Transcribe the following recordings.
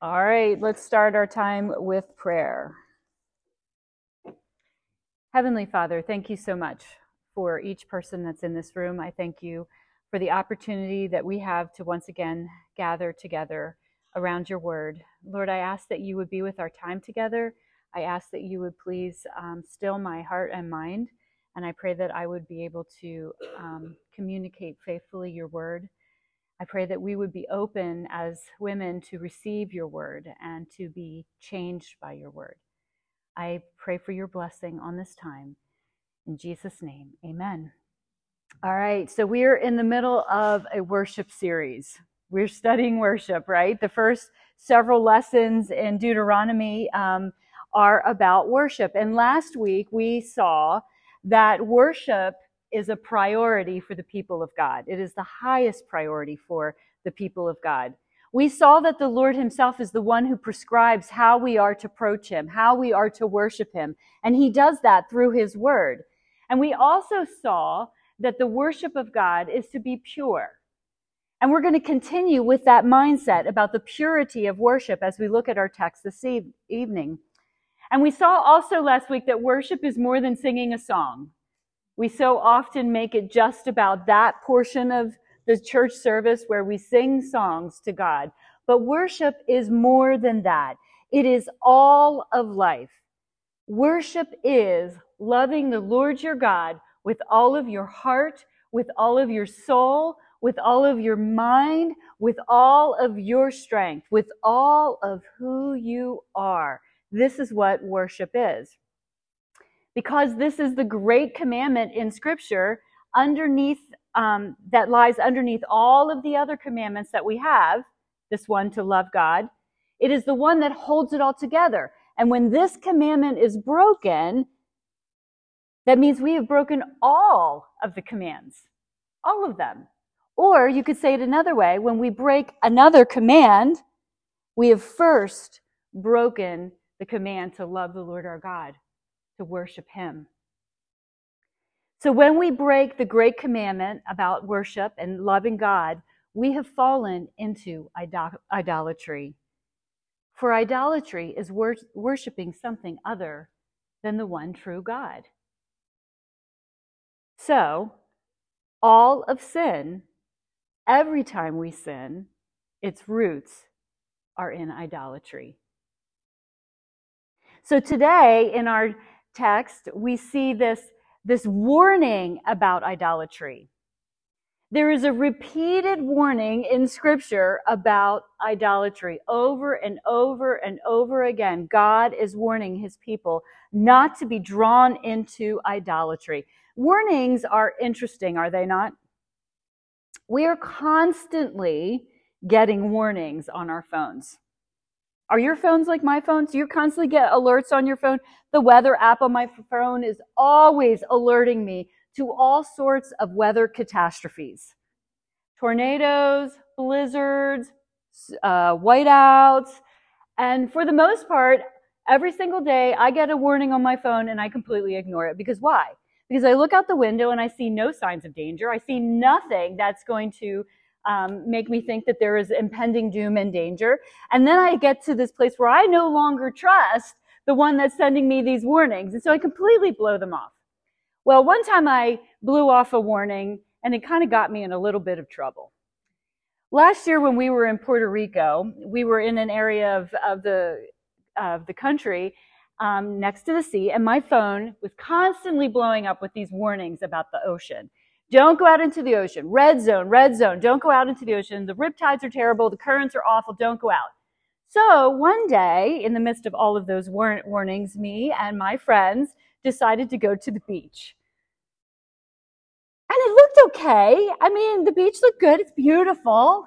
All right, let's start our time with prayer. Heavenly Father, thank you so much for each person that's in this room. I thank you for the opportunity that we have to once again gather together around your word. Lord, I ask that you would be with our time together. I ask that you would please um, still my heart and mind. And I pray that I would be able to um, communicate faithfully your word I pray that we would be open as women to receive your word and to be changed by your word. I pray for your blessing on this time. In Jesus' name, amen. All right, so we're in the middle of a worship series. We're studying worship, right? The first several lessons in Deuteronomy um, are about worship. And last week we saw that worship is a priority for the people of God. It is the highest priority for the people of God. We saw that the Lord Himself is the one who prescribes how we are to approach Him, how we are to worship Him. And He does that through His Word. And we also saw that the worship of God is to be pure. And we're going to continue with that mindset about the purity of worship as we look at our text this evening. And we saw also last week that worship is more than singing a song. We so often make it just about that portion of the church service where we sing songs to God. But worship is more than that. It is all of life. Worship is loving the Lord your God with all of your heart, with all of your soul, with all of your mind, with all of your strength, with all of who you are. This is what worship is because this is the great commandment in Scripture underneath um, that lies underneath all of the other commandments that we have. This one to love God. It is the one that holds it all together. And when this commandment is broken, that means we have broken all of the commands, all of them. Or you could say it another way when we break another command, we have first broken the command to love the Lord our God to worship Him. So when we break the great commandment about worship and loving God, we have fallen into idolatry. For idolatry is wor- worshiping something other than the one true God. So, all of sin, every time we sin, its roots are in idolatry. So today, in our text, we see this, this warning about idolatry. There is a repeated warning in Scripture about idolatry over and over and over again. God is warning his people not to be drawn into idolatry. Warnings are interesting, are they not? We are constantly getting warnings on our phones. Are your phones like my phones? Do you constantly get alerts on your phone? The weather app on my phone is always alerting me to all sorts of weather catastrophes. Tornadoes, blizzards, uh, whiteouts. And for the most part, every single day I get a warning on my phone and I completely ignore it. Because why? Because I look out the window and I see no signs of danger. I see nothing that's going to um, make me think that there is impending doom and danger. And then I get to this place where I no longer trust the one that's sending me these warnings. And so I completely blow them off. Well, one time I blew off a warning and it kind of got me in a little bit of trouble. Last year when we were in Puerto Rico, we were in an area of, of the, of the country um, next to the sea, and my phone was constantly blowing up with these warnings about the ocean. Don't go out into the ocean. Red zone, red zone. Don't go out into the ocean. The rip tides are terrible. The currents are awful. Don't go out. So one day, in the midst of all of those war- warnings, me and my friends decided to go to the beach. And it looked okay. I mean, the beach looked good. It's beautiful.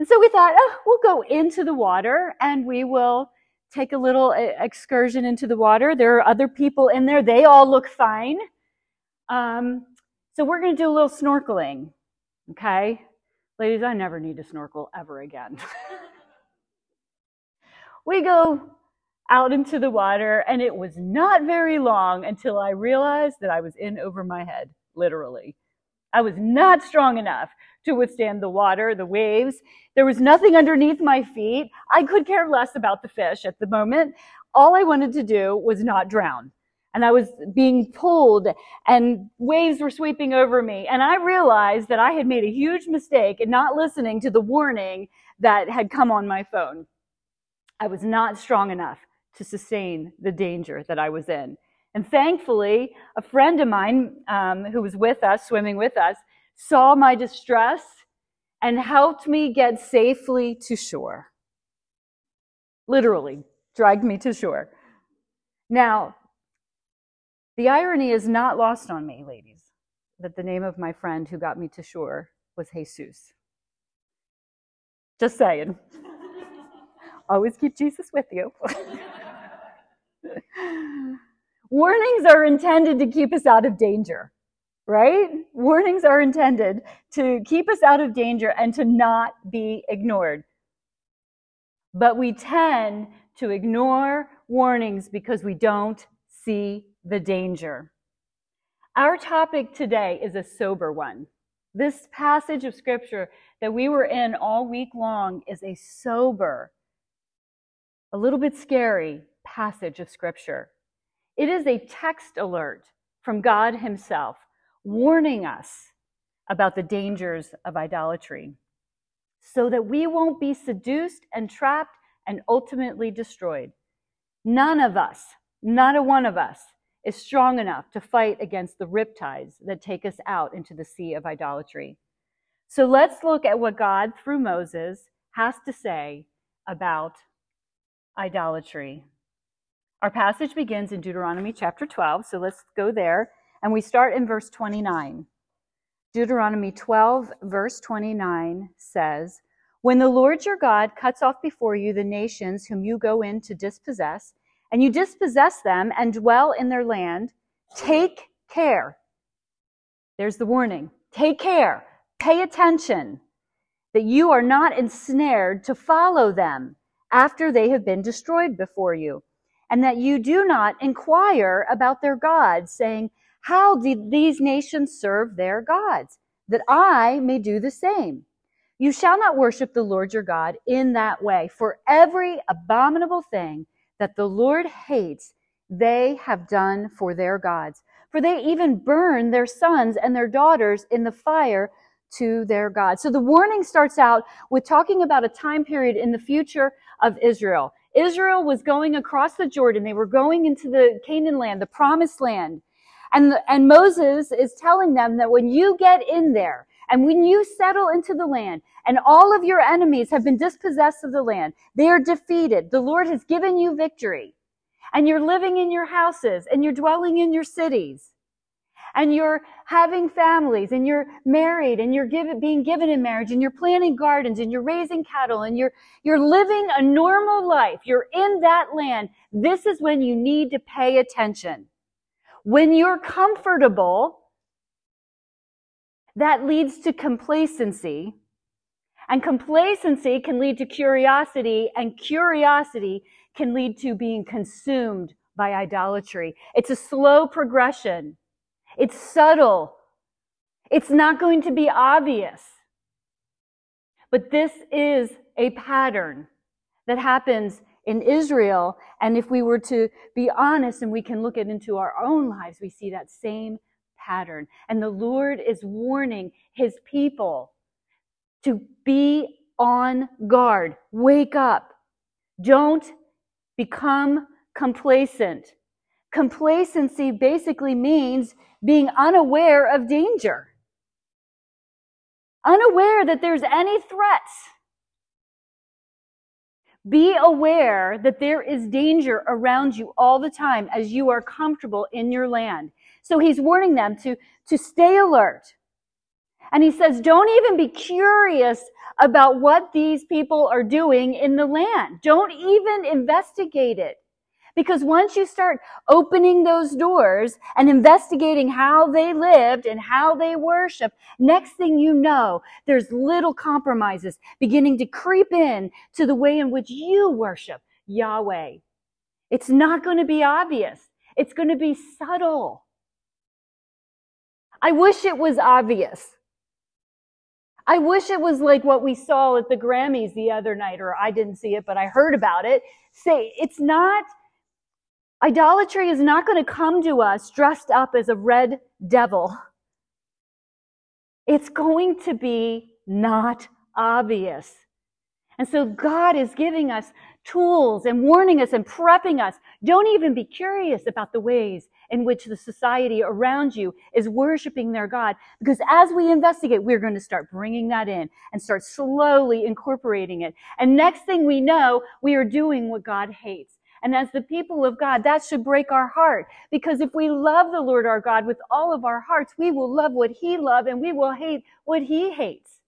And so we thought, oh, we'll go into the water and we will take a little excursion into the water. There are other people in there. They all look fine. Um, so we're going to do a little snorkeling. Okay? Ladies, I never need to snorkel ever again. we go out into the water, and it was not very long until I realized that I was in over my head, literally. I was not strong enough to withstand the water, the waves. There was nothing underneath my feet. I could care less about the fish at the moment. All I wanted to do was not drown. And I was being pulled and waves were sweeping over me. And I realized that I had made a huge mistake in not listening to the warning that had come on my phone. I was not strong enough to sustain the danger that I was in. And thankfully, a friend of mine um, who was with us, swimming with us, saw my distress and helped me get safely to shore. Literally, dragged me to shore. Now, the irony is not lost on me, ladies, that the name of my friend who got me to shore was Jesus. Just saying. Always keep Jesus with you. Warnings are intended to keep us out of danger, right? Warnings are intended to keep us out of danger and to not be ignored. But we tend to ignore warnings because we don't see the danger. Our topic today is a sober one. This passage of scripture that we were in all week long is a sober, a little bit scary passage of scripture. It is a text alert from God Himself warning us about the dangers of idolatry so that we won't be seduced and trapped and ultimately destroyed. None of us, not a one of us, is strong enough to fight against the riptides that take us out into the sea of idolatry. So let's look at what God, through Moses, has to say about idolatry. Our passage begins in Deuteronomy chapter 12, so let's go there. And we start in verse 29. Deuteronomy 12, verse 29 says, When the Lord your God cuts off before you the nations whom you go in to dispossess, and you dispossess them and dwell in their land, take care. There's the warning. Take care. Pay attention that you are not ensnared to follow them after they have been destroyed before you and that you do not inquire about their gods, saying, How did these nations serve their gods? That I may do the same. You shall not worship the Lord your God in that way, for every abominable thing that the Lord hates, they have done for their gods. For they even burn their sons and their daughters in the fire to their God. So the warning starts out with talking about a time period in the future of Israel. Israel was going across the Jordan. They were going into the Canaan land, the promised land. And, and Moses is telling them that when you get in there and when you settle into the land and all of your enemies have been dispossessed of the land, they are defeated. The Lord has given you victory and you're living in your houses and you're dwelling in your cities and you're having families and you're married and you're given, being given in marriage and you're planting gardens and you're raising cattle and you're, you're living a normal life. You're in that land. This is when you need to pay attention. When you're comfortable, that leads to complacency. And complacency can lead to curiosity, and curiosity can lead to being consumed by idolatry. It's a slow progression. It's subtle. It's not going to be obvious. But this is a pattern that happens in Israel. And if we were to be honest and we can look at into our own lives, we see that same pattern. And the Lord is warning his people to be on guard. Wake up. Don't become complacent. Complacency basically means being unaware of danger, unaware that there's any threats. Be aware that there is danger around you all the time as you are comfortable in your land. So he's warning them to, to stay alert. And he says, don't even be curious about what these people are doing in the land. Don't even investigate it. Because once you start opening those doors and investigating how they lived and how they worship, next thing you know, there's little compromises beginning to creep in to the way in which you worship Yahweh. It's not going to be obvious. It's going to be subtle. I wish it was obvious. I wish it was like what we saw at the Grammys the other night, or I didn't see it, but I heard about it. Say, it's not, idolatry is not going to come to us dressed up as a red devil. It's going to be not obvious. And so God is giving us tools and warning us and prepping us. Don't even be curious about the ways in which the society around you is worshiping their God. Because as we investigate, we're going to start bringing that in and start slowly incorporating it. And next thing we know, we are doing what God hates. And as the people of God, that should break our heart. Because if we love the Lord our God with all of our hearts, we will love what he loves and we will hate what he hates.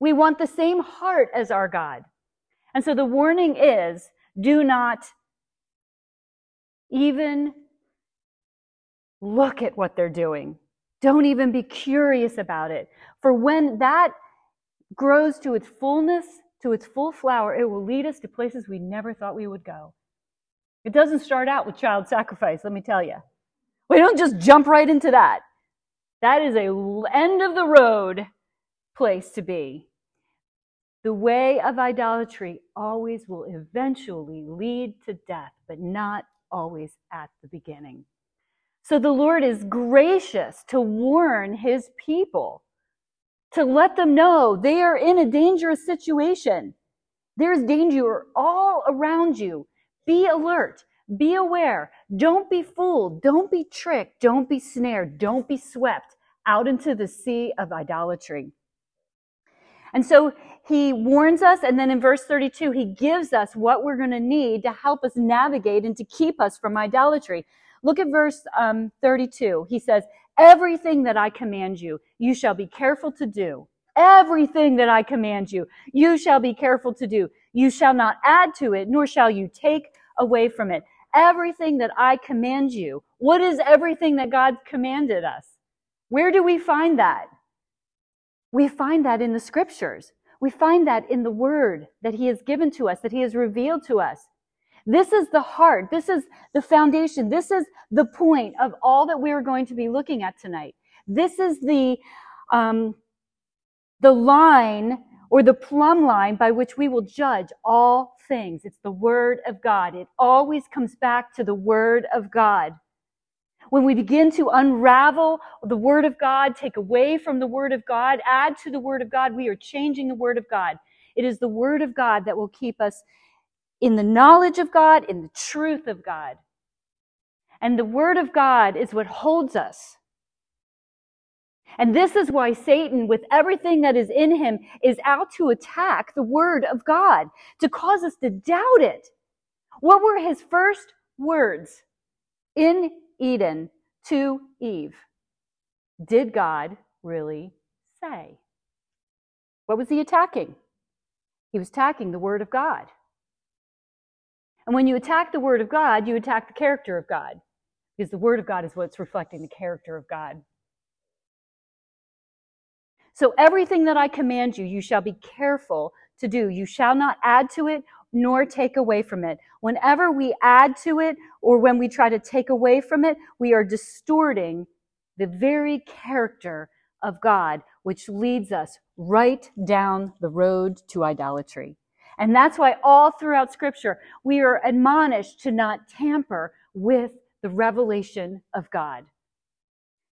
We want the same heart as our God. And so the warning is do not even look at what they're doing. Don't even be curious about it. For when that grows to its fullness, to its full flower, it will lead us to places we never thought we would go. It doesn't start out with child sacrifice, let me tell you. We don't just jump right into that. That is a end of the road place to be. The way of idolatry always will eventually lead to death, but not always at the beginning. So the Lord is gracious to warn his people, to let them know they are in a dangerous situation. There's danger all around you. Be alert. Be aware. Don't be fooled. Don't be tricked. Don't be snared. Don't be swept out into the sea of idolatry. And so he warns us, and then in verse 32, he gives us what we're going to need to help us navigate and to keep us from idolatry. Look at verse um, 32. He says, Everything that I command you, you shall be careful to do. Everything that I command you, you shall be careful to do. You shall not add to it, nor shall you take away from it. Everything that I command you. What is everything that God commanded us? Where do we find that? We find that in the scriptures. We find that in the word that he has given to us, that he has revealed to us. This is the heart. This is the foundation. This is the point of all that we are going to be looking at tonight. This is the, um, the line or the plumb line by which we will judge all things. It's the word of God. It always comes back to the word of God. When we begin to unravel the Word of God, take away from the Word of God, add to the Word of God, we are changing the Word of God. It is the Word of God that will keep us in the knowledge of God, in the truth of God. And the Word of God is what holds us. And this is why Satan, with everything that is in him, is out to attack the Word of God, to cause us to doubt it. What were his first words in Eden to Eve. Did God really say? What was he attacking? He was attacking the Word of God. And when you attack the Word of God, you attack the character of God, because the Word of God is what's reflecting the character of God. So everything that I command you, you shall be careful to do. You shall not add to it nor take away from it. Whenever we add to it or when we try to take away from it, we are distorting the very character of God, which leads us right down the road to idolatry. And that's why all throughout scripture, we are admonished to not tamper with the revelation of God.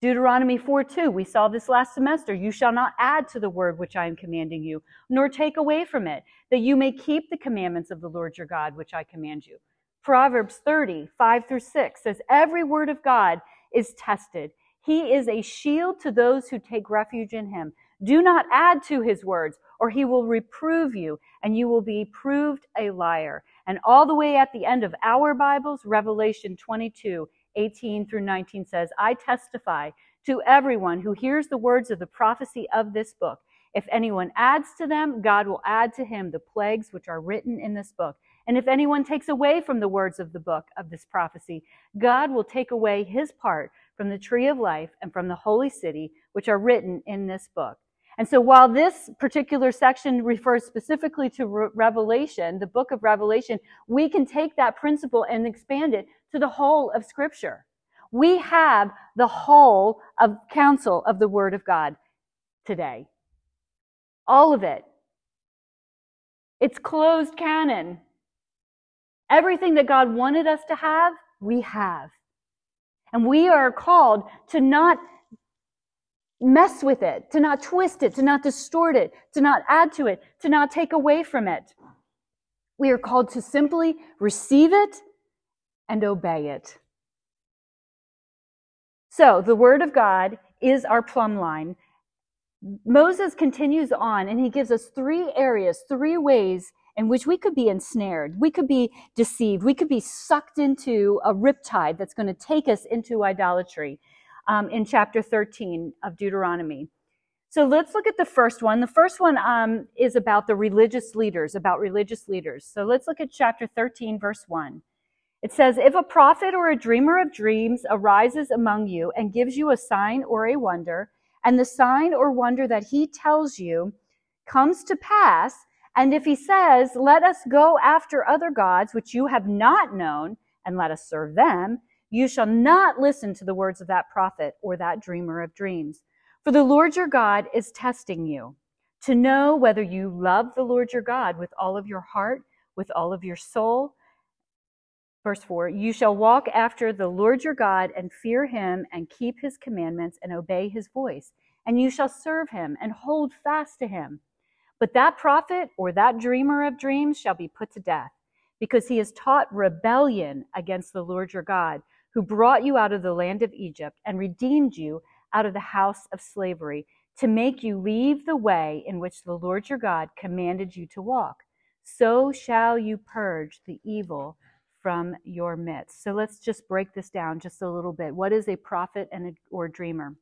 Deuteronomy 4 2, we saw this last semester. You shall not add to the word which I am commanding you, nor take away from it, that you may keep the commandments of the Lord your God, which I command you. Proverbs 30, 5 through 6 says, Every word of God is tested. He is a shield to those who take refuge in him. Do not add to his words, or he will reprove you, and you will be proved a liar. And all the way at the end of our Bibles, Revelation 22, 18 through 19 says, I testify to everyone who hears the words of the prophecy of this book. If anyone adds to them, God will add to him the plagues which are written in this book. And if anyone takes away from the words of the book of this prophecy, God will take away his part from the tree of life and from the holy city, which are written in this book. And so while this particular section refers specifically to Re- Revelation, the book of Revelation, we can take that principle and expand it to the whole of Scripture. We have the whole of counsel of the Word of God today. All of it. It's closed canon. Everything that God wanted us to have, we have. And we are called to not mess with it, to not twist it, to not distort it, to not add to it, to not take away from it. We are called to simply receive it and obey it. So, the Word of God is our plumb line. Moses continues on and he gives us three areas, three ways in which we could be ensnared, we could be deceived, we could be sucked into a riptide that's going to take us into idolatry um, in chapter 13 of Deuteronomy. So let's look at the first one. The first one um, is about the religious leaders, about religious leaders. So let's look at chapter 13, verse 1. It says, If a prophet or a dreamer of dreams arises among you and gives you a sign or a wonder, and the sign or wonder that he tells you comes to pass, and if he says, Let us go after other gods which you have not known, and let us serve them, you shall not listen to the words of that prophet or that dreamer of dreams. For the Lord your God is testing you to know whether you love the Lord your God with all of your heart, with all of your soul. Verse 4 You shall walk after the Lord your God and fear him and keep his commandments and obey his voice, and you shall serve him and hold fast to him. But that prophet or that dreamer of dreams shall be put to death, because he has taught rebellion against the Lord your God, who brought you out of the land of Egypt and redeemed you out of the house of slavery to make you leave the way in which the Lord your God commanded you to walk. So shall you purge the evil from your midst. So let's just break this down just a little bit. What is a prophet and a, or dreamer?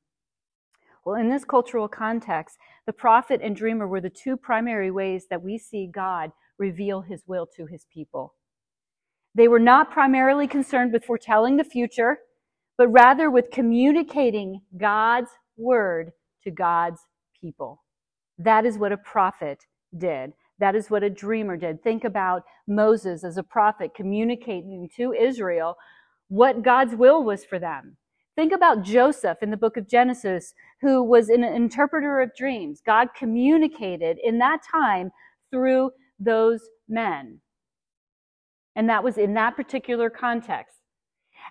Well, in this cultural context, the prophet and dreamer were the two primary ways that we see God reveal his will to his people. They were not primarily concerned with foretelling the future but rather with communicating God's word to God's people. That is what a prophet did. That is what a dreamer did. Think about Moses as a prophet communicating to Israel what God's will was for them. Think about Joseph in the book of Genesis, who was an interpreter of dreams. God communicated in that time through those men. And that was in that particular context.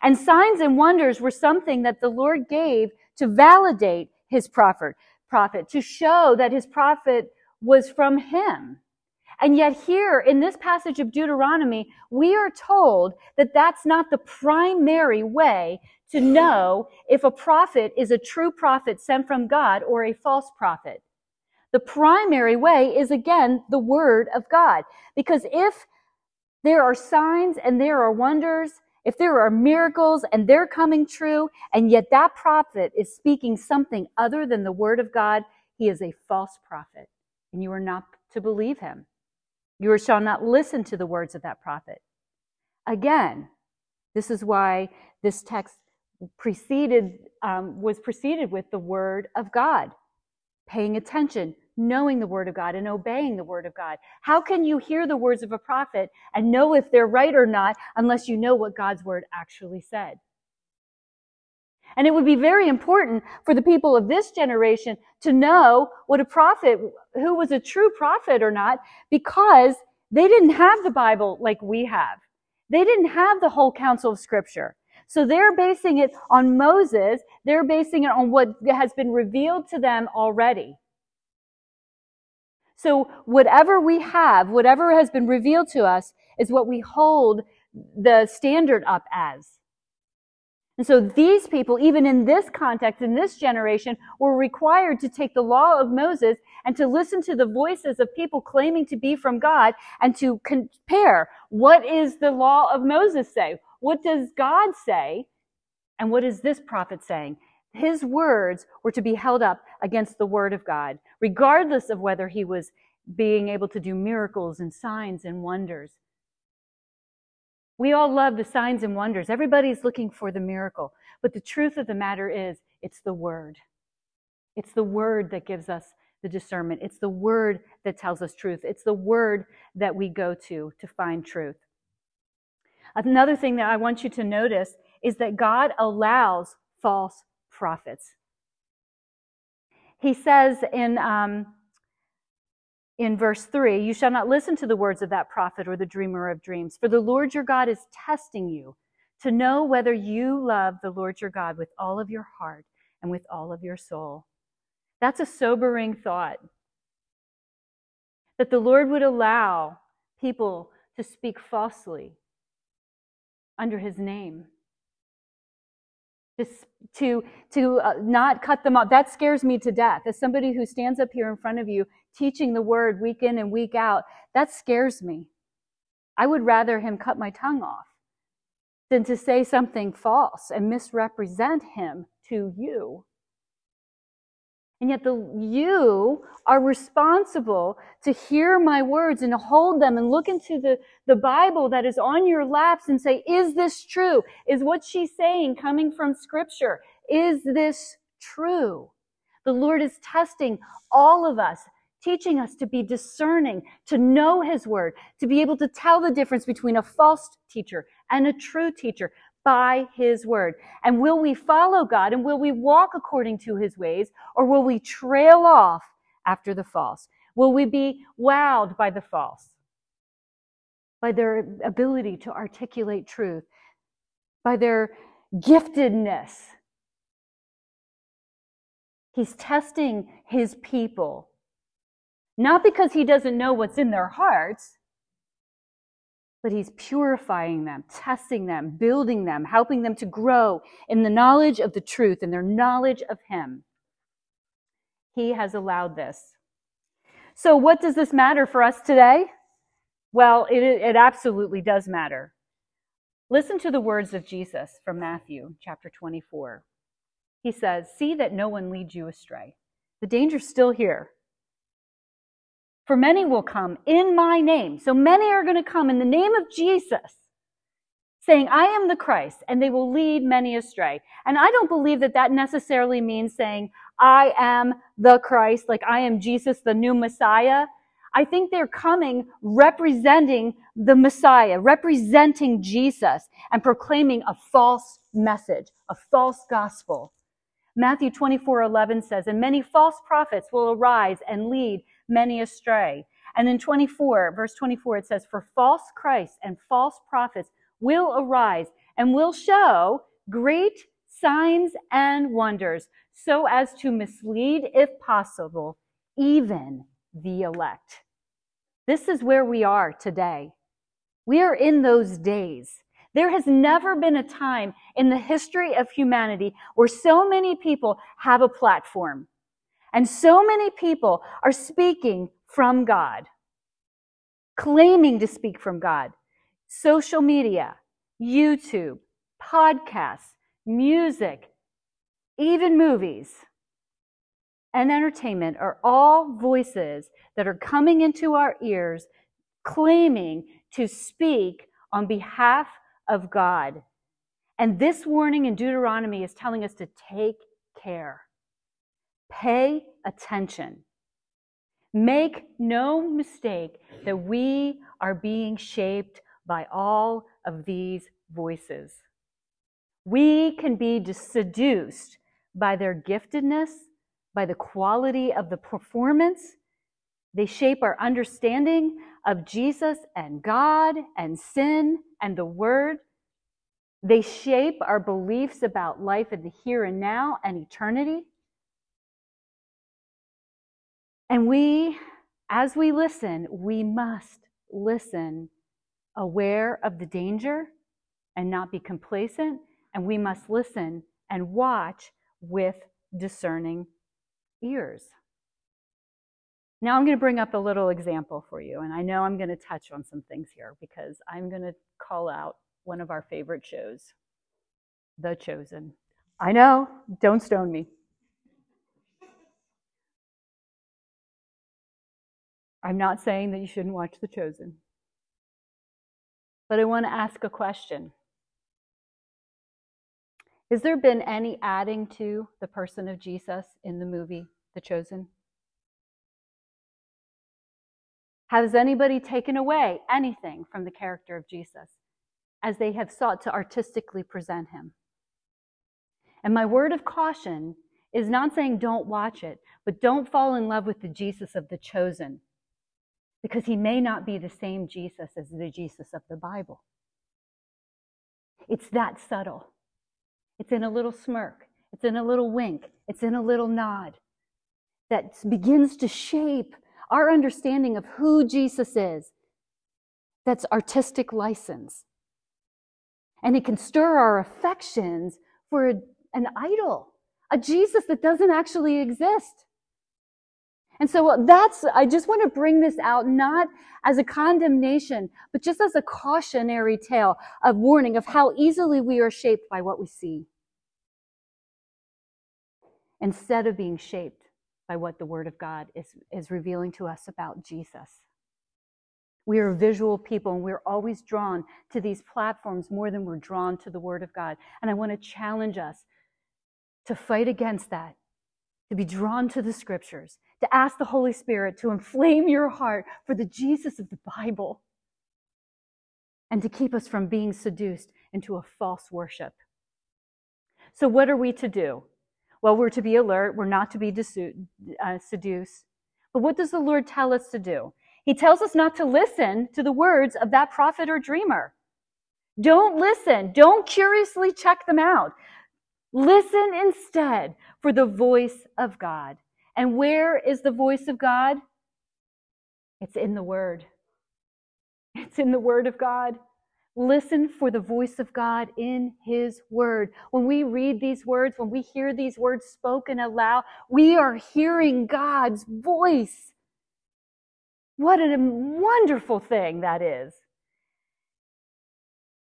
And signs and wonders were something that the Lord gave to validate his prophet, prophet, to show that his prophet was from him. And yet here in this passage of Deuteronomy, we are told that that's not the primary way to know if a prophet is a true prophet sent from God or a false prophet. The primary way is again the word of God. Because if there are signs and there are wonders if there are miracles and they're coming true, and yet that prophet is speaking something other than the word of God, he is a false prophet, and you are not to believe him. You shall not listen to the words of that prophet. Again, this is why this text preceded um, was preceded with the word of God, paying attention, knowing the word of God and obeying the word of God. How can you hear the words of a prophet and know if they're right or not unless you know what God's word actually said? And it would be very important for the people of this generation to know what a prophet, who was a true prophet or not, because they didn't have the Bible like we have. They didn't have the whole counsel of scripture. So they're basing it on Moses. They're basing it on what has been revealed to them already. So whatever we have, whatever has been revealed to us is what we hold the standard up as. And so these people, even in this context, in this generation, were required to take the law of Moses and to listen to the voices of people claiming to be from God and to compare what is the law of Moses say? What does God say? And what is this prophet saying? His words were to be held up against the word of God, regardless of whether he was being able to do miracles and signs and wonders. We all love the signs and wonders. Everybody's looking for the miracle. But the truth of the matter is, it's the word. It's the word that gives us the discernment. It's the word that tells us truth. It's the word that we go to to find truth. Another thing that I want you to notice is that God allows false prophets. He says in, um, in verse 3 You shall not listen to the words of that prophet or the dreamer of dreams, for the Lord your God is testing you to know whether you love the Lord your God with all of your heart and with all of your soul. That's a sobering thought. That the Lord would allow people to speak falsely under his name. To, to uh, not cut them off. That scares me to death. As somebody who stands up here in front of you teaching the word week in and week out, that scares me. I would rather him cut my tongue off than to say something false and misrepresent him to you. And yet the you are responsible to hear my words and to hold them and look into the, the Bible that is on your laps and say, is this true? Is what she's saying coming from scripture? Is this true? The Lord is testing all of us, teaching us to be discerning, to know his word, to be able to tell the difference between a false teacher and a true teacher by his word. And will we follow God and will we walk according to his ways or will we trail off after the false? Will we be wowed by the false? By their ability to articulate truth, by their giftedness. He's testing his people, not because he doesn't know what's in their hearts, but he's purifying them, testing them, building them, helping them to grow in the knowledge of the truth and their knowledge of him. He has allowed this. So, what does this matter for us today? Well, it, it absolutely does matter. Listen to the words of Jesus from Matthew chapter 24. He says, See that no one leads you astray. The danger's still here. For many will come in my name. So many are going to come in the name of Jesus, saying, I am the Christ, and they will lead many astray. And I don't believe that that necessarily means saying, I am the Christ, like I am Jesus, the new Messiah. I think they're coming representing the Messiah, representing Jesus, and proclaiming a false message, a false gospel. Matthew 24 11 says, And many false prophets will arise and lead many astray. And in 24, verse 24, it says, For false Christs and false prophets will arise and will show great signs and wonders, so as to mislead, if possible, even the elect. This is where we are today. We are in those days. There has never been a time in the history of humanity where so many people have a platform and so many people are speaking from God, claiming to speak from God. Social media, YouTube, podcasts, music, even movies and entertainment are all voices that are coming into our ears claiming to speak on behalf of God. And this warning in Deuteronomy is telling us to take care. Pay attention. Make no mistake that we are being shaped by all of these voices. We can be seduced by their giftedness, by the quality of the performance. They shape our understanding of Jesus and God and sin and the Word. They shape our beliefs about life in the here and now and eternity. And we, as we listen, we must listen aware of the danger and not be complacent. And we must listen and watch with discerning ears. Now, I'm going to bring up a little example for you. And I know I'm going to touch on some things here because I'm going to call out one of our favorite shows, The Chosen. I know, don't stone me. I'm not saying that you shouldn't watch The Chosen. But I want to ask a question. Has there been any adding to the person of Jesus in the movie The Chosen? Has anybody taken away anything from the character of Jesus? as they have sought to artistically present him. And my word of caution is not saying don't watch it, but don't fall in love with the Jesus of the chosen, because he may not be the same Jesus as the Jesus of the Bible. It's that subtle. It's in a little smirk, it's in a little wink, it's in a little nod that begins to shape our understanding of who Jesus is. That's artistic license. And it can stir our affections for a, an idol, a Jesus that doesn't actually exist. And so that's, I just want to bring this out not as a condemnation, but just as a cautionary tale of warning of how easily we are shaped by what we see instead of being shaped by what the Word of God is, is revealing to us about Jesus. We are visual people and we're always drawn to these platforms more than we're drawn to the Word of God. And I want to challenge us to fight against that, to be drawn to the Scriptures, to ask the Holy Spirit to inflame your heart for the Jesus of the Bible, and to keep us from being seduced into a false worship. So, what are we to do? Well, we're to be alert, we're not to be uh, seduced. But what does the Lord tell us to do? He tells us not to listen to the words of that prophet or dreamer. Don't listen. Don't curiously check them out. Listen instead for the voice of God. And where is the voice of God? It's in the Word. It's in the Word of God. Listen for the voice of God in His Word. When we read these words, when we hear these words spoken aloud, we are hearing God's voice. What a wonderful thing that is.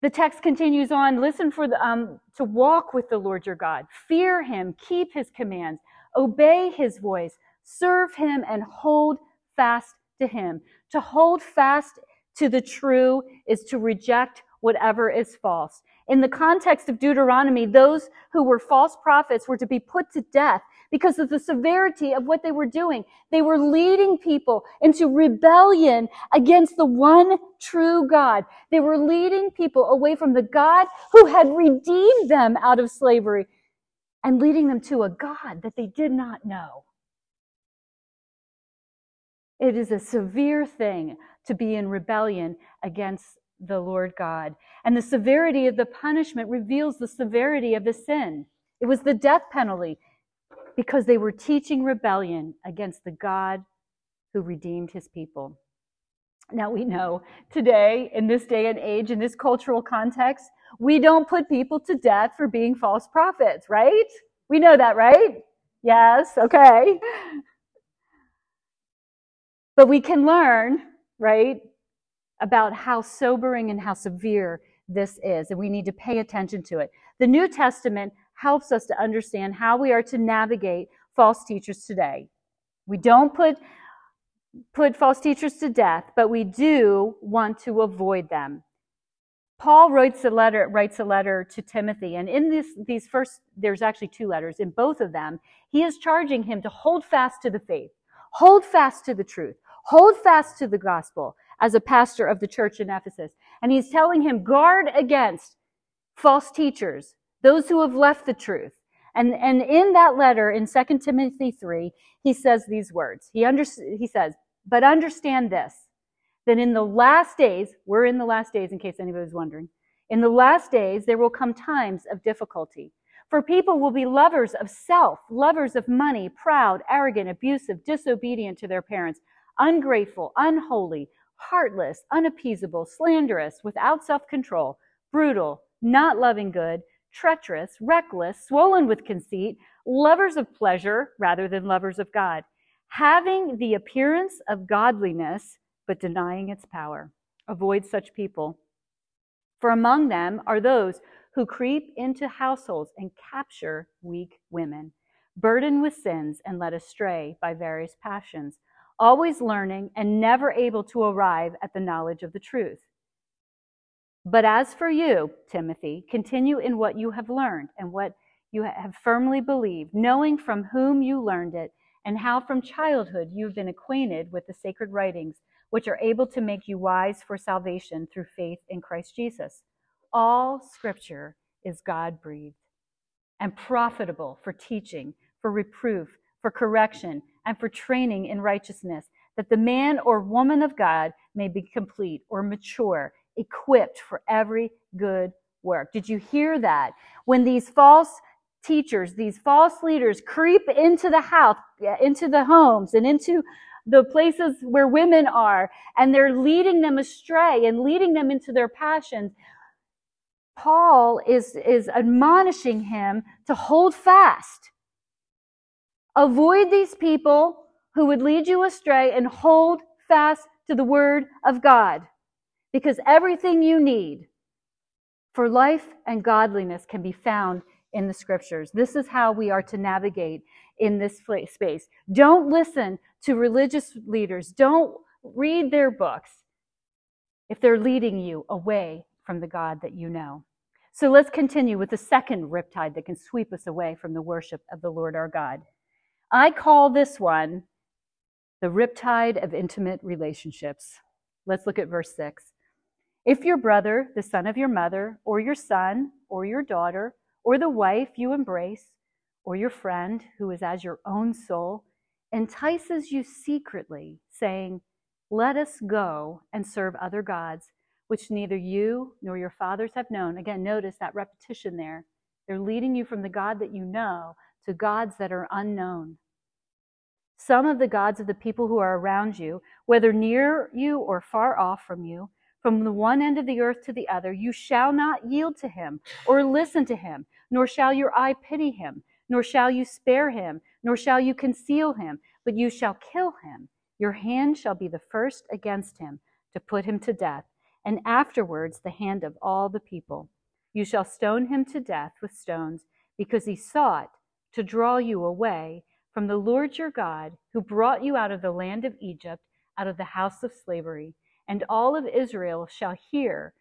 The text continues on listen for the, um, to walk with the Lord your God, fear Him, keep His commands, obey His voice, serve Him, and hold fast to Him. To hold fast to the true is to reject whatever is false. In the context of Deuteronomy, those who were false prophets were to be put to death because of the severity of what they were doing. They were leading people into rebellion against the one true God. They were leading people away from the God who had redeemed them out of slavery and leading them to a God that they did not know. It is a severe thing to be in rebellion against the Lord God. And the severity of the punishment reveals the severity of the sin. It was the death penalty because they were teaching rebellion against the God who redeemed his people. Now we know today, in this day and age, in this cultural context, we don't put people to death for being false prophets, right? We know that, right? Yes, okay. But we can learn, right, about how sobering and how severe this is, and we need to pay attention to it. The New Testament helps us to understand how we are to navigate false teachers today. We don't put put false teachers to death, but we do want to avoid them. Paul writes a letter, writes a letter to Timothy, and in this, these first, there's actually two letters. In both of them, he is charging him to hold fast to the faith, hold fast to the truth, hold fast to the gospel, as a pastor of the church in Ephesus. And he's telling him, guard against false teachers, those who have left the truth. And, and in that letter in 2 Timothy 3, he says these words. He, under, he says, but understand this, that in the last days, we're in the last days in case anybody's wondering, in the last days there will come times of difficulty. For people will be lovers of self, lovers of money, proud, arrogant, abusive, disobedient to their parents, ungrateful, unholy, heartless, unappeasable, slanderous, without self control, brutal, not loving good, treacherous, reckless, swollen with conceit, lovers of pleasure rather than lovers of God, having the appearance of godliness, but denying its power. Avoid such people. For among them are those who creep into households and capture weak women, burdened with sins and led astray by various passions always learning and never able to arrive at the knowledge of the truth. But as for you, Timothy, continue in what you have learned and what you have firmly believed, knowing from whom you learned it, and how from childhood you have been acquainted with the sacred writings, which are able to make you wise for salvation through faith in Christ Jesus. all scripture is God breathed and profitable for teaching, for reproof, for correction, and for training in righteousness, that the man or woman of God may be complete or mature, equipped for every good work. Did you hear that? When these false teachers, these false leaders creep into the house, uh, into the homes, and into the places where women are, and they're leading them astray and leading them into their passions. Paul is, is admonishing him to hold fast. Avoid these people who would lead you astray and hold fast to the word of God. Because everything you need for life and godliness can be found in the scriptures. This is how we are to navigate in this space. Don't listen to religious leaders. Don't read their books if they're leading you away from the God that you know. So let's continue with the second riptide that can sweep us away from the worship of the Lord our God. I call this one the riptide of intimate relationships. Let's look at verse 6. If your brother, the son of your mother, or your son, or your daughter, or the wife you embrace, or your friend who is as your own soul, entices you secretly, saying, Let us go and serve other gods, which neither you nor your fathers have known. Again, notice that repetition there. They're leading you from the God that you know to gods that are unknown. Some of the gods of the people who are around you, whether near you or far off from you, from the one end of the earth to the other, you shall not yield to him or listen to him, nor shall your eye pity him, nor shall you spare him, nor shall you conceal him, but you shall kill him. Your hand shall be the first against him to put him to death, and afterwards the hand of all the people. You shall stone him to death with stones, because he sought to draw you away from the Lord your God, who brought you out of the land of Egypt, out of the house of slavery and all of Israel shall hear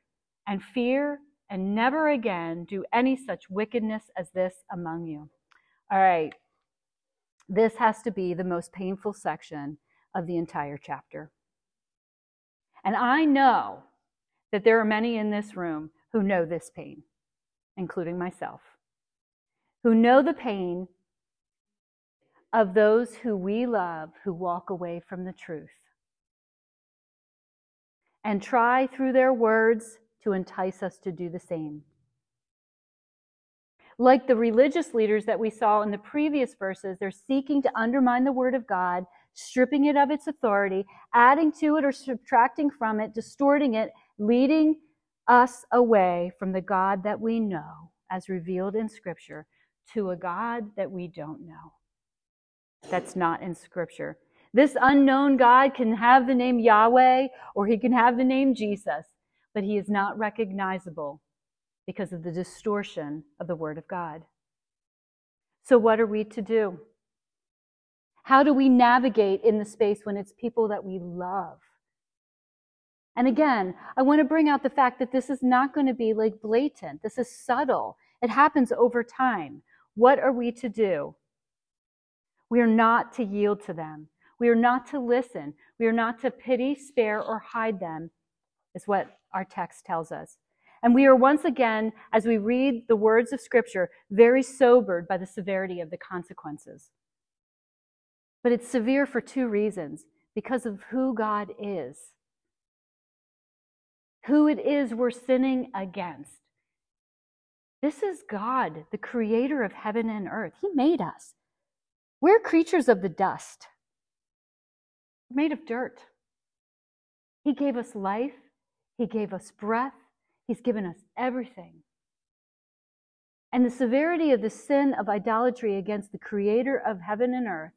and fear and never again do any such wickedness as this among you. All right. This has to be the most painful section of the entire chapter. And I know that there are many in this room who know this pain, including myself, who know the pain of those who we love who walk away from the truth and try through their words to entice us to do the same. Like the religious leaders that we saw in the previous verses, they're seeking to undermine the word of God, stripping it of its authority, adding to it or subtracting from it, distorting it, leading us away from the God that we know, as revealed in Scripture, to a God that we don't know. That's not in Scripture. This unknown God can have the name Yahweh or he can have the name Jesus, but he is not recognizable because of the distortion of the Word of God. So, what are we to do? How do we navigate in the space when it's people that we love? And again, I want to bring out the fact that this is not going to be like blatant. This is subtle. It happens over time. What are we to do? We are not to yield to them. We are not to listen. We are not to pity, spare, or hide them, is what our text tells us. And we are once again, as we read the words of Scripture, very sobered by the severity of the consequences. But it's severe for two reasons because of who God is, who it is we're sinning against. This is God, the creator of heaven and earth. He made us. We're creatures of the dust. We're made of dirt. He gave us life, He gave us breath, He's given us everything. And the severity of the sin of idolatry against the creator of heaven and earth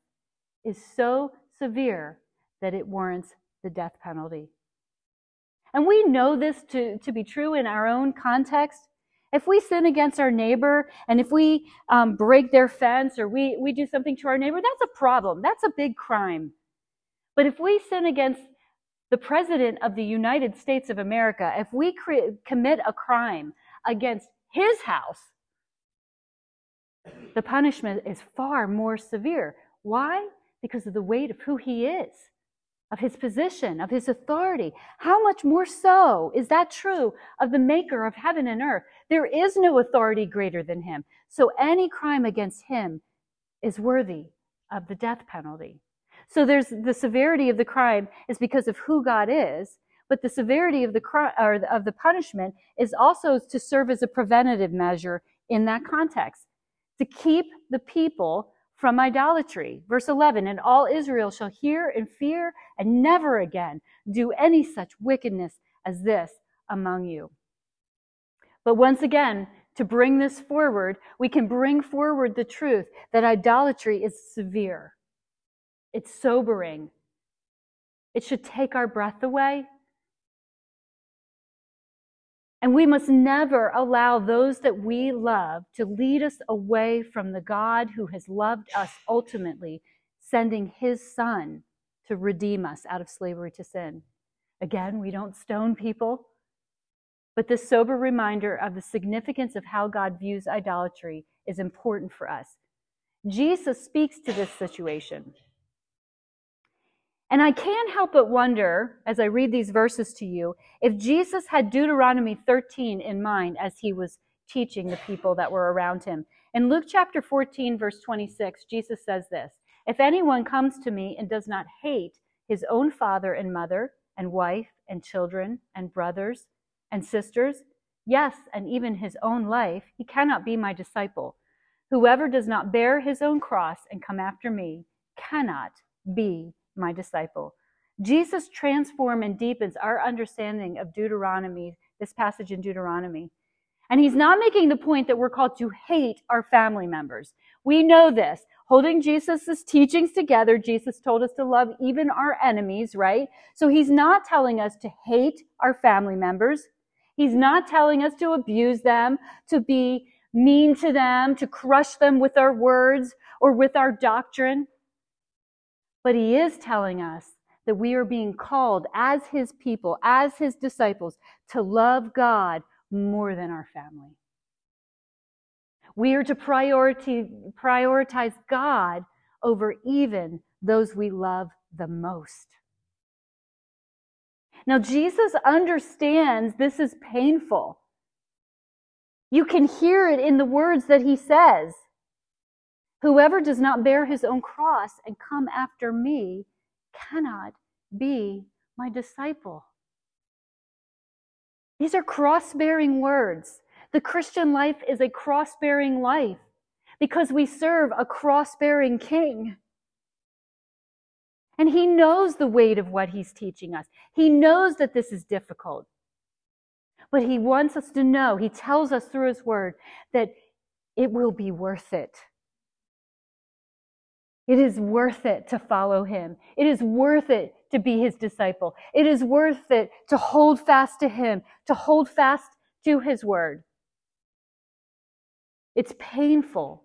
is so severe that it warrants the death penalty. And we know this to, to be true in our own context. If we sin against our neighbor and if we um, break their fence or we, we do something to our neighbor, that's a problem. That's a big crime. But if we sin against the President of the United States of America, if we cre- commit a crime against his house, the punishment is far more severe. Why? Because of the weight of who he is. of his position, of his authority. How much more so is that true of the maker of heaven and earth? There is no authority greater than him. So any crime against him is worthy of the death penalty. So there's the severity of the crime is because of who God is, but the severity of the crime or of the punishment is also to serve as a preventative measure in that context to keep the people from idolatry. Verse 11, and all Israel shall hear and fear and never again do any such wickedness as this among you. But once again, to bring this forward, we can bring forward the truth that idolatry is severe. It's sobering. It should take our breath away. And we must never allow those that we love to lead us away from the God who has loved us ultimately, sending his son to redeem us out of slavery to sin. Again, we don't stone people, but this sober reminder of the significance of how God views idolatry is important for us. Jesus speaks to this situation. And I can't help but wonder, as I read these verses to you, if Jesus had Deuteronomy 13 in mind as he was teaching the people that were around him. In Luke chapter 14, verse 26, Jesus says this If anyone comes to me and does not hate his own father and mother, and wife, and children, and brothers, and sisters, yes, and even his own life, he cannot be my disciple. Whoever does not bear his own cross and come after me cannot be my disciple. Jesus transforms and deepens our understanding of Deuteronomy, this passage in Deuteronomy. And he's not making the point that we're called to hate our family members. We know this. Holding Jesus' teachings together, Jesus told us to love even our enemies, right? So he's not telling us to hate our family members. He's not telling us to abuse them, to be mean to them, to crush them with our words or with our doctrine. But he is telling us that we are being called as his people, as his disciples, to love God more than our family. We are to priority, prioritize God over even those we love the most. Now, Jesus understands this is painful. You can hear it in the words that he says. Whoever does not bear his own cross and come after me cannot be my disciple. These are cross bearing words. The Christian life is a cross bearing life because we serve a cross bearing king. And he knows the weight of what he's teaching us. He knows that this is difficult. But he wants us to know, he tells us through his word, that it will be worth it. It is worth it to follow him. It is worth it to be his disciple. It is worth it to hold fast to him, to hold fast to his word. It's painful,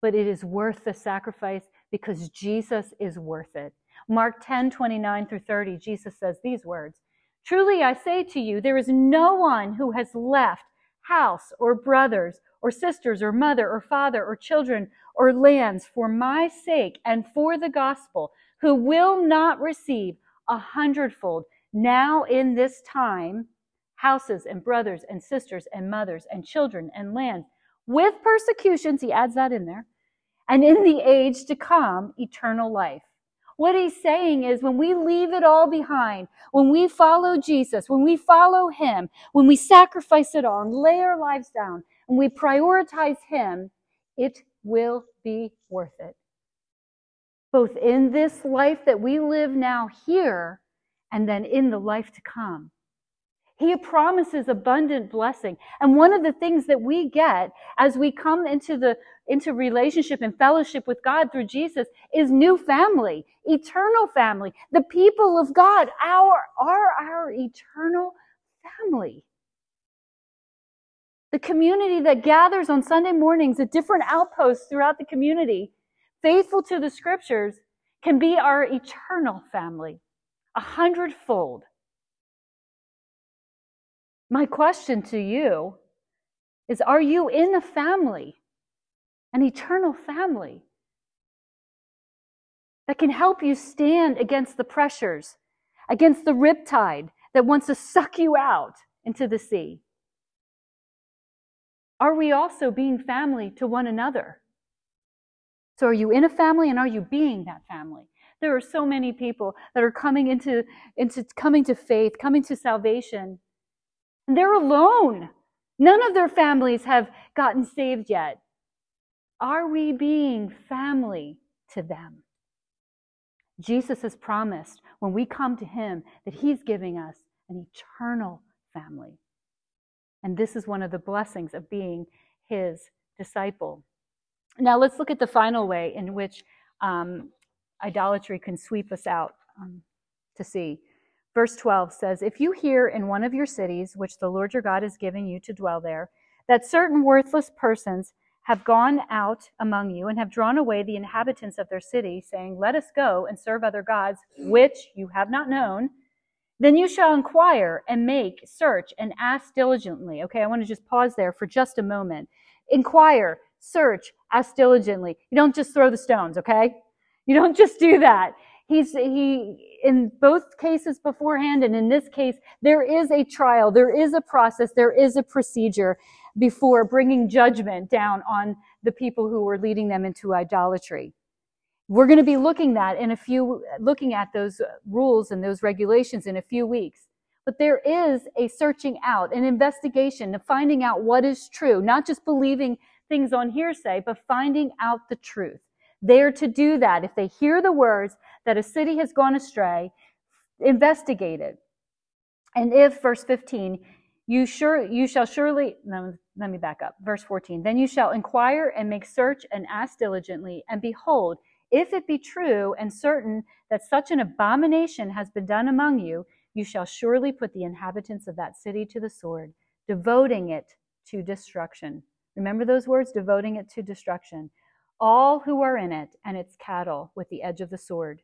but it is worth the sacrifice because Jesus is worth it. Mark 10, 29 through 30, Jesus says these words Truly I say to you, there is no one who has left house or brothers or sisters or mother or father or children or lands for my sake and for the gospel, who will not receive a hundredfold now in this time houses and brothers and sisters and mothers and children and lands with persecutions, he adds that in there, and in the age to come, eternal life. What he's saying is when we leave it all behind, when we follow Jesus, when we follow him, when we sacrifice it all and lay our lives down and we prioritize him, it will be worth it. Both in this life that we live now here and then in the life to come. He promises abundant blessing. And one of the things that we get as we come into the into relationship and fellowship with God through Jesus is new family, eternal family. The people of God our are our eternal family. The community that gathers on Sunday mornings at different outposts throughout the community, faithful to the scriptures, can be our eternal family, a hundredfold. My question to you is Are you in a family, an eternal family? that can help you stand against the pressures, against the riptide that wants to suck you out into the sea? Are we also being family to one another? So, are you in a family and are you being that family? There are so many people that are coming into, into coming to faith, coming to salvation, and they're alone. None of their families have gotten saved yet. Are we being family to them? Jesus has promised when we come to Him that He's giving us an eternal family. And this is one of the blessings of being His disciple. Now, let's look at the final way in which um, idolatry can sweep us out um, to sea. Verse 12 says, If you hear in one of your cities, which the Lord your God has given you to dwell there, that certain worthless persons have gone out among you and have drawn away the inhabitants of their city, saying, Let us go and serve other gods, which you have not known, then you shall inquire and make search and ask diligently. Okay, I want to just pause there for just a moment. Inquire, search, ask diligently. You don't just throw the stones, okay? You don't just do that. He's, he, in both cases beforehand and in this case, there is a trial, there is a process, there is a procedure before bringing judgment down on the people who were leading them into idolatry. We're going to be looking at in a few, looking at those rules and those regulations in a few weeks. But there is a searching out, an investigation of finding out what is true, not just believing things on hearsay, but finding out the truth. They're to do that. If they hear the words that a city has gone astray, investigate it. And if, verse 15, you sure you shall surely no, let me back up. Verse 14. Then you shall inquire and make search and ask diligently, and behold, if it be true and certain that such an abomination has been done among you, you shall surely put the inhabitants of that city to the sword, devoting it to destruction. Remember those words, devoting it to destruction. All who are in it and its cattle with the edge of the sword.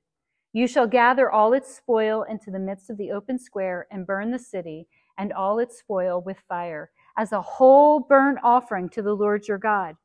You shall gather all its spoil into the midst of the open square and burn the city and all its spoil with fire as a whole burnt offering to the Lord your God.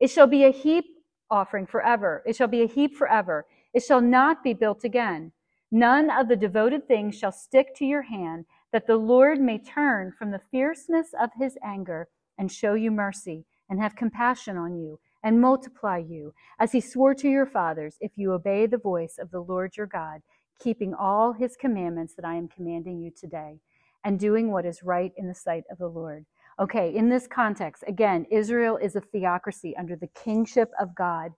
It shall be a heap offering forever. It shall be a heap forever. It shall not be built again. None of the devoted things shall stick to your hand, that the Lord may turn from the fierceness of his anger and show you mercy and have compassion on you and multiply you, as he swore to your fathers, if you obey the voice of the Lord your God, keeping all his commandments that I am commanding you today, and doing what is right in the sight of the Lord. Okay, in this context, again, Israel is a theocracy under the kingship of God.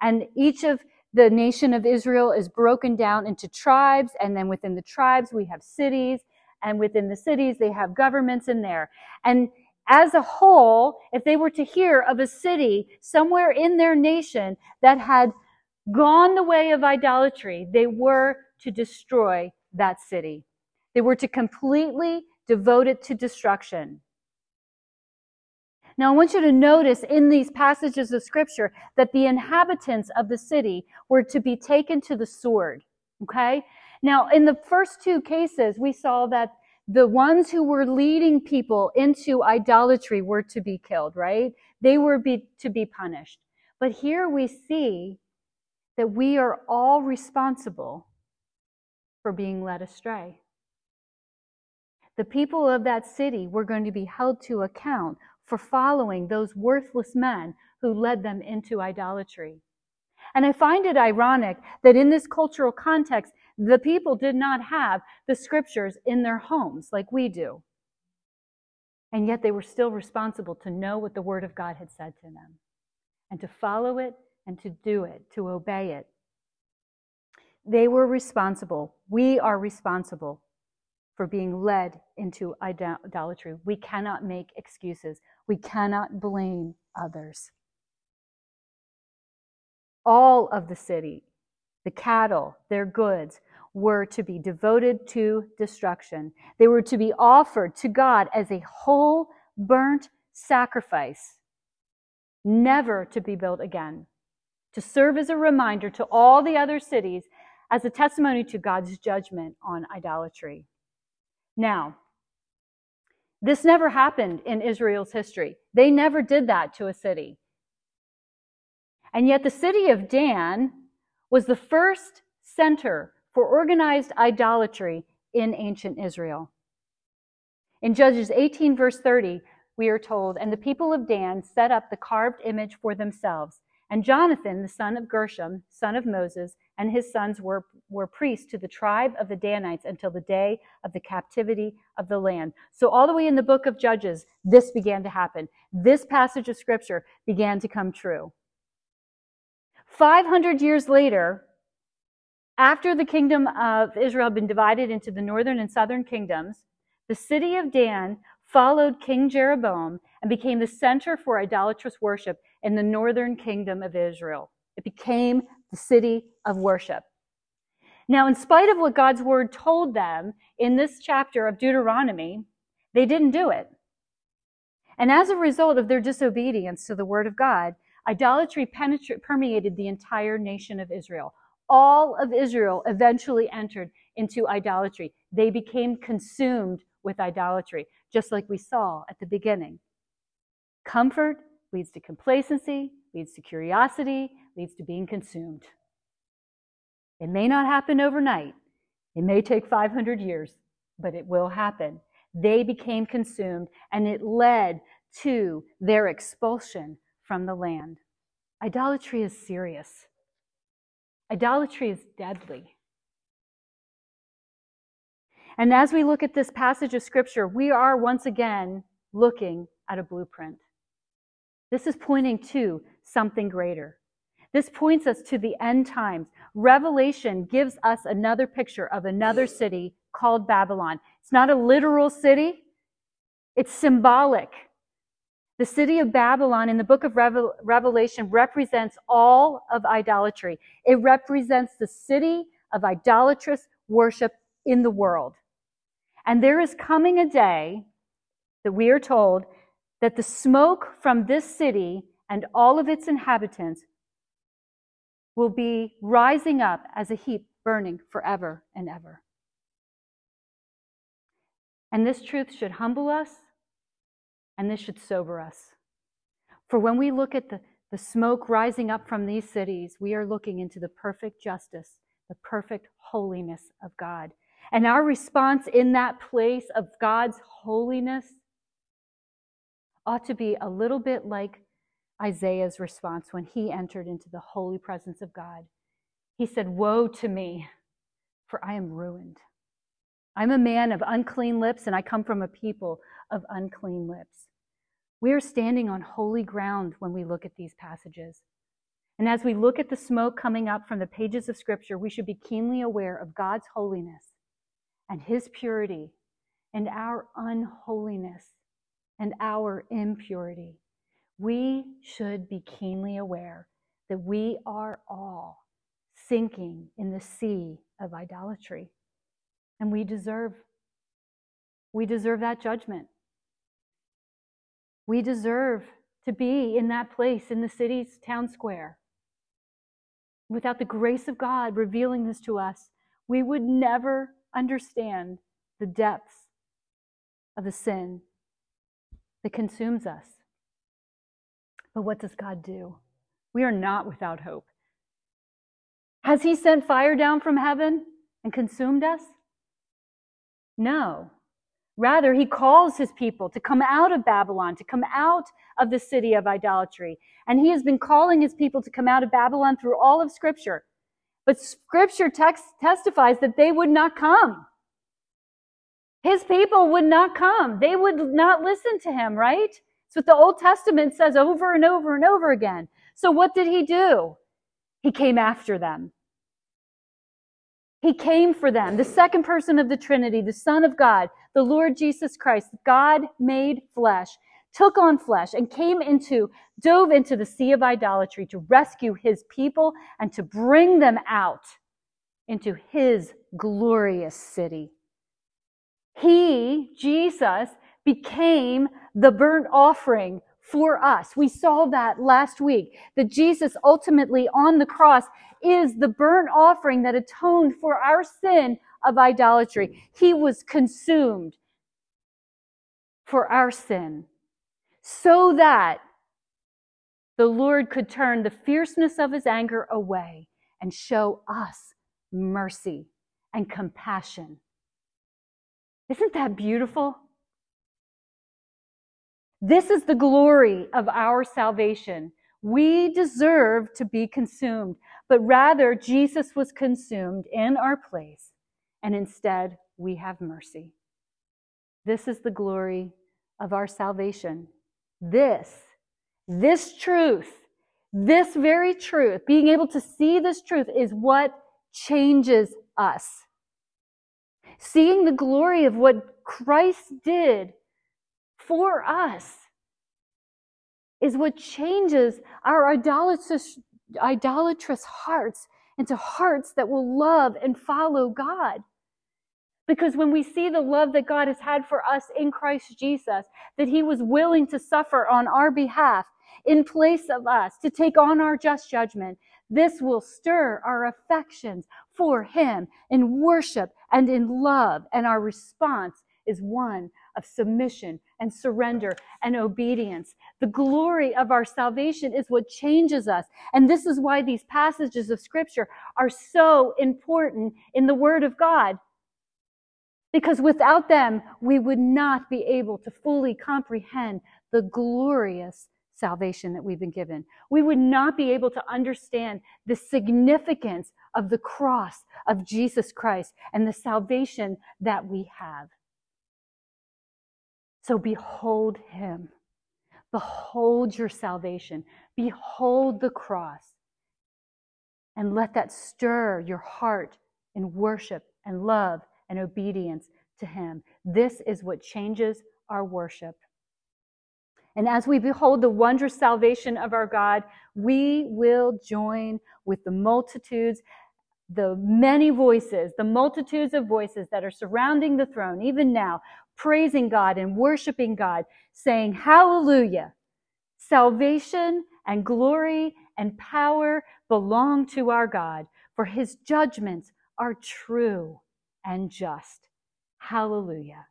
And each of the nation of Israel is broken down into tribes, and then within the tribes, we have cities, and within the cities, they have governments in there. And as a whole, if they were to hear of a city somewhere in their nation that had gone the way of idolatry, they were to destroy that city. They were to completely devote it to destruction. Now, I want you to notice in these passages of scripture that the inhabitants of the city were to be taken to the sword. Okay? Now, in the first two cases, we saw that the ones who were leading people into idolatry were to be killed, right? They were be, to be punished. But here we see that we are all responsible for being led astray. The people of that city were going to be held to account for following those worthless men who led them into idolatry. And I find it ironic that in this cultural context, the people did not have the scriptures in their homes like we do. And yet they were still responsible to know what the Word of God had said to them and to follow it and to do it, to obey it. They were responsible. We are responsible for being led into idolatry. We cannot make excuses. We cannot blame others. All of the city, the cattle, their goods, were to be devoted to destruction. They were to be offered to God as a whole burnt sacrifice, never to be built again, to serve as a reminder to all the other cities as a testimony to God's judgment on idolatry. Now, this never happened in Israel's history. They never did that to a city. And yet, the city of Dan was the first center for organized idolatry in ancient Israel. In Judges 18, verse 30, we are told, And the people of Dan set up the carved image for themselves. And Jonathan, the son of Gershom, son of Moses, and his sons were, were priests to the tribe of the Danites until the day of the captivity of the land. So, all the way in the book of Judges, this began to happen. This passage of scripture began to come true. 500 years later, after the kingdom of Israel had been divided into the northern and southern kingdoms, the city of Dan followed King Jeroboam and became the center for idolatrous worship in the northern kingdom of Israel. It became the city of worship. Now, in spite of what God's word told them in this chapter of Deuteronomy, they didn't do it. And as a result of their disobedience to the word of God, idolatry penetra- permeated the entire nation of Israel. All of Israel eventually entered into idolatry. They became consumed with idolatry, just like we saw at the beginning. Comfort leads to complacency, leads to curiosity, leads to being consumed. It may not happen overnight. It may take 500 years, but it will happen. They became consumed, and it led to their expulsion from the land. Idolatry is serious. Idolatry is deadly. And as we look at this passage of scripture, we are once again looking at a blueprint. This is pointing to something greater. This points us to the end times. Revelation gives us another picture of another city called Babylon. It's not a literal city, it's symbolic. The city of Babylon in the book of Revelation represents all of idolatry. It represents the city of idolatrous worship in the world. And there is coming a day that we are told that the smoke from this city and all of its inhabitants will be rising up as a heap burning forever and ever. And this truth should humble us and this should sober us. For when we look at the, the smoke rising up from these cities, we are looking into the perfect justice, the perfect holiness of God. And our response in that place of God's holiness ought to be a little bit like Isaiah's response when he entered into the holy presence of God. He said, Woe to me, for I am ruined. I'm a man of unclean lips, and I come from a people of unclean lips. We are standing on holy ground when we look at these passages. And as we look at the smoke coming up from the pages of Scripture, we should be keenly aware of God's holiness and His purity and our unholiness and our impurity we should be keenly aware that we are all sinking in the sea of idolatry. And we deserve we deserve that judgment. We deserve to be in that place in the city's town square. Without the grace of God revealing this to us, we would never understand the depths of the sin that consumes us. But what does God do? We are not without hope. Has He sent fire down from heaven and consumed us? No. Rather, He calls His people to come out of Babylon, to come out of the city of idolatry. And He has been calling His people to come out of Babylon through all of Scripture. But Scripture text testifies that they would not come. His people would not come. They would not listen to Him, right? It's what the Old Testament says over and over and over again. So what did he do? He came after them. He came for them. The second person of the Trinity, the Son of God, the Lord Jesus Christ, God made flesh, took on flesh and came into, dove into the sea of idolatry to rescue his people and to bring them out into his glorious city. He, Jesus, became the burnt offering for us. We saw that last week, that Jesus ultimately on the cross is the burnt offering that atoned for our sin of idolatry. He was consumed for our sin so that the Lord could turn the fierceness of his anger away and show us mercy and compassion. Isn't that beautiful? This is the glory of our salvation. We deserve to be consumed, but rather Jesus was consumed in our place, and instead we have mercy. This is the glory of our salvation. This, this truth, this very truth, being able to see this truth is what changes us. Seeing the glory of what Christ did for us is what changes our idolatrous, idolatrous hearts into hearts that will love and follow God. Because when we see the love that God has had for us in Christ Jesus, that he was willing to suffer on our behalf in place of us, to take on our just judgment, this will stir our affections for him in worship and in love. And our response is one of submission and surrender and obedience. The glory of our salvation is what changes us. And this is why these passages of scripture are so important in the word of God because without them, we would not be able to fully comprehend the glorious salvation that we've been given. We would not be able to understand the significance of the cross of Jesus Christ and the salvation that we have. So behold him. Behold your salvation. Behold the cross. And let that stir your heart in worship and love and obedience to Him. This is what changes our worship. And as we behold the wondrous salvation of our God, we will join with the multitudes, the many voices, the multitudes of voices that are surrounding the throne, even now, praising God and worshiping God, saying, Hallelujah! Salvation and glory and power belong to our God, for his judgments are true and just. Hallelujah.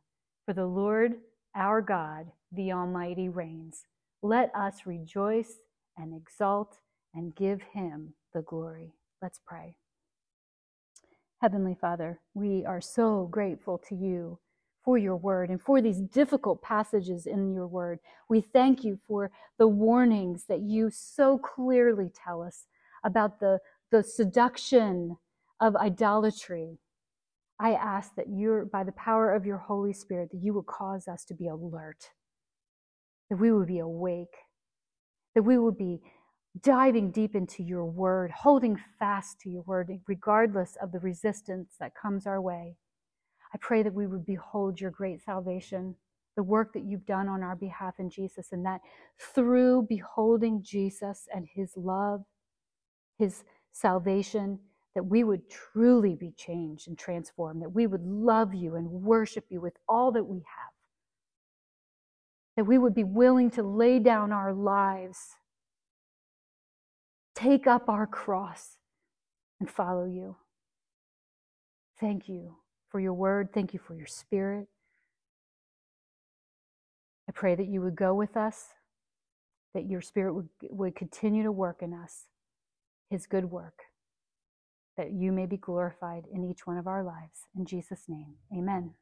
For the Lord our God, the Almighty, reigns. Let us rejoice and exult and give him the glory. Let's pray. Heavenly Father, we are so grateful to you for your word and for these difficult passages in your word. We thank you for the warnings that you so clearly tell us about the, the seduction of idolatry I ask that you're, by the power of your Holy Spirit, that you will cause us to be alert, that we would be awake, that we would be diving deep into your word, holding fast to your word, regardless of the resistance that comes our way. I pray that we would behold your great salvation, the work that you've done on our behalf in Jesus, and that through beholding Jesus and his love, his salvation, that we would truly be changed and transformed, that we would love you and worship you with all that we have, that we would be willing to lay down our lives, take up our cross, and follow you. Thank you for your word. Thank you for your spirit. I pray that you would go with us, that your spirit would, would continue to work in us, his good work that you may be glorified in each one of our lives. In Jesus' name, amen.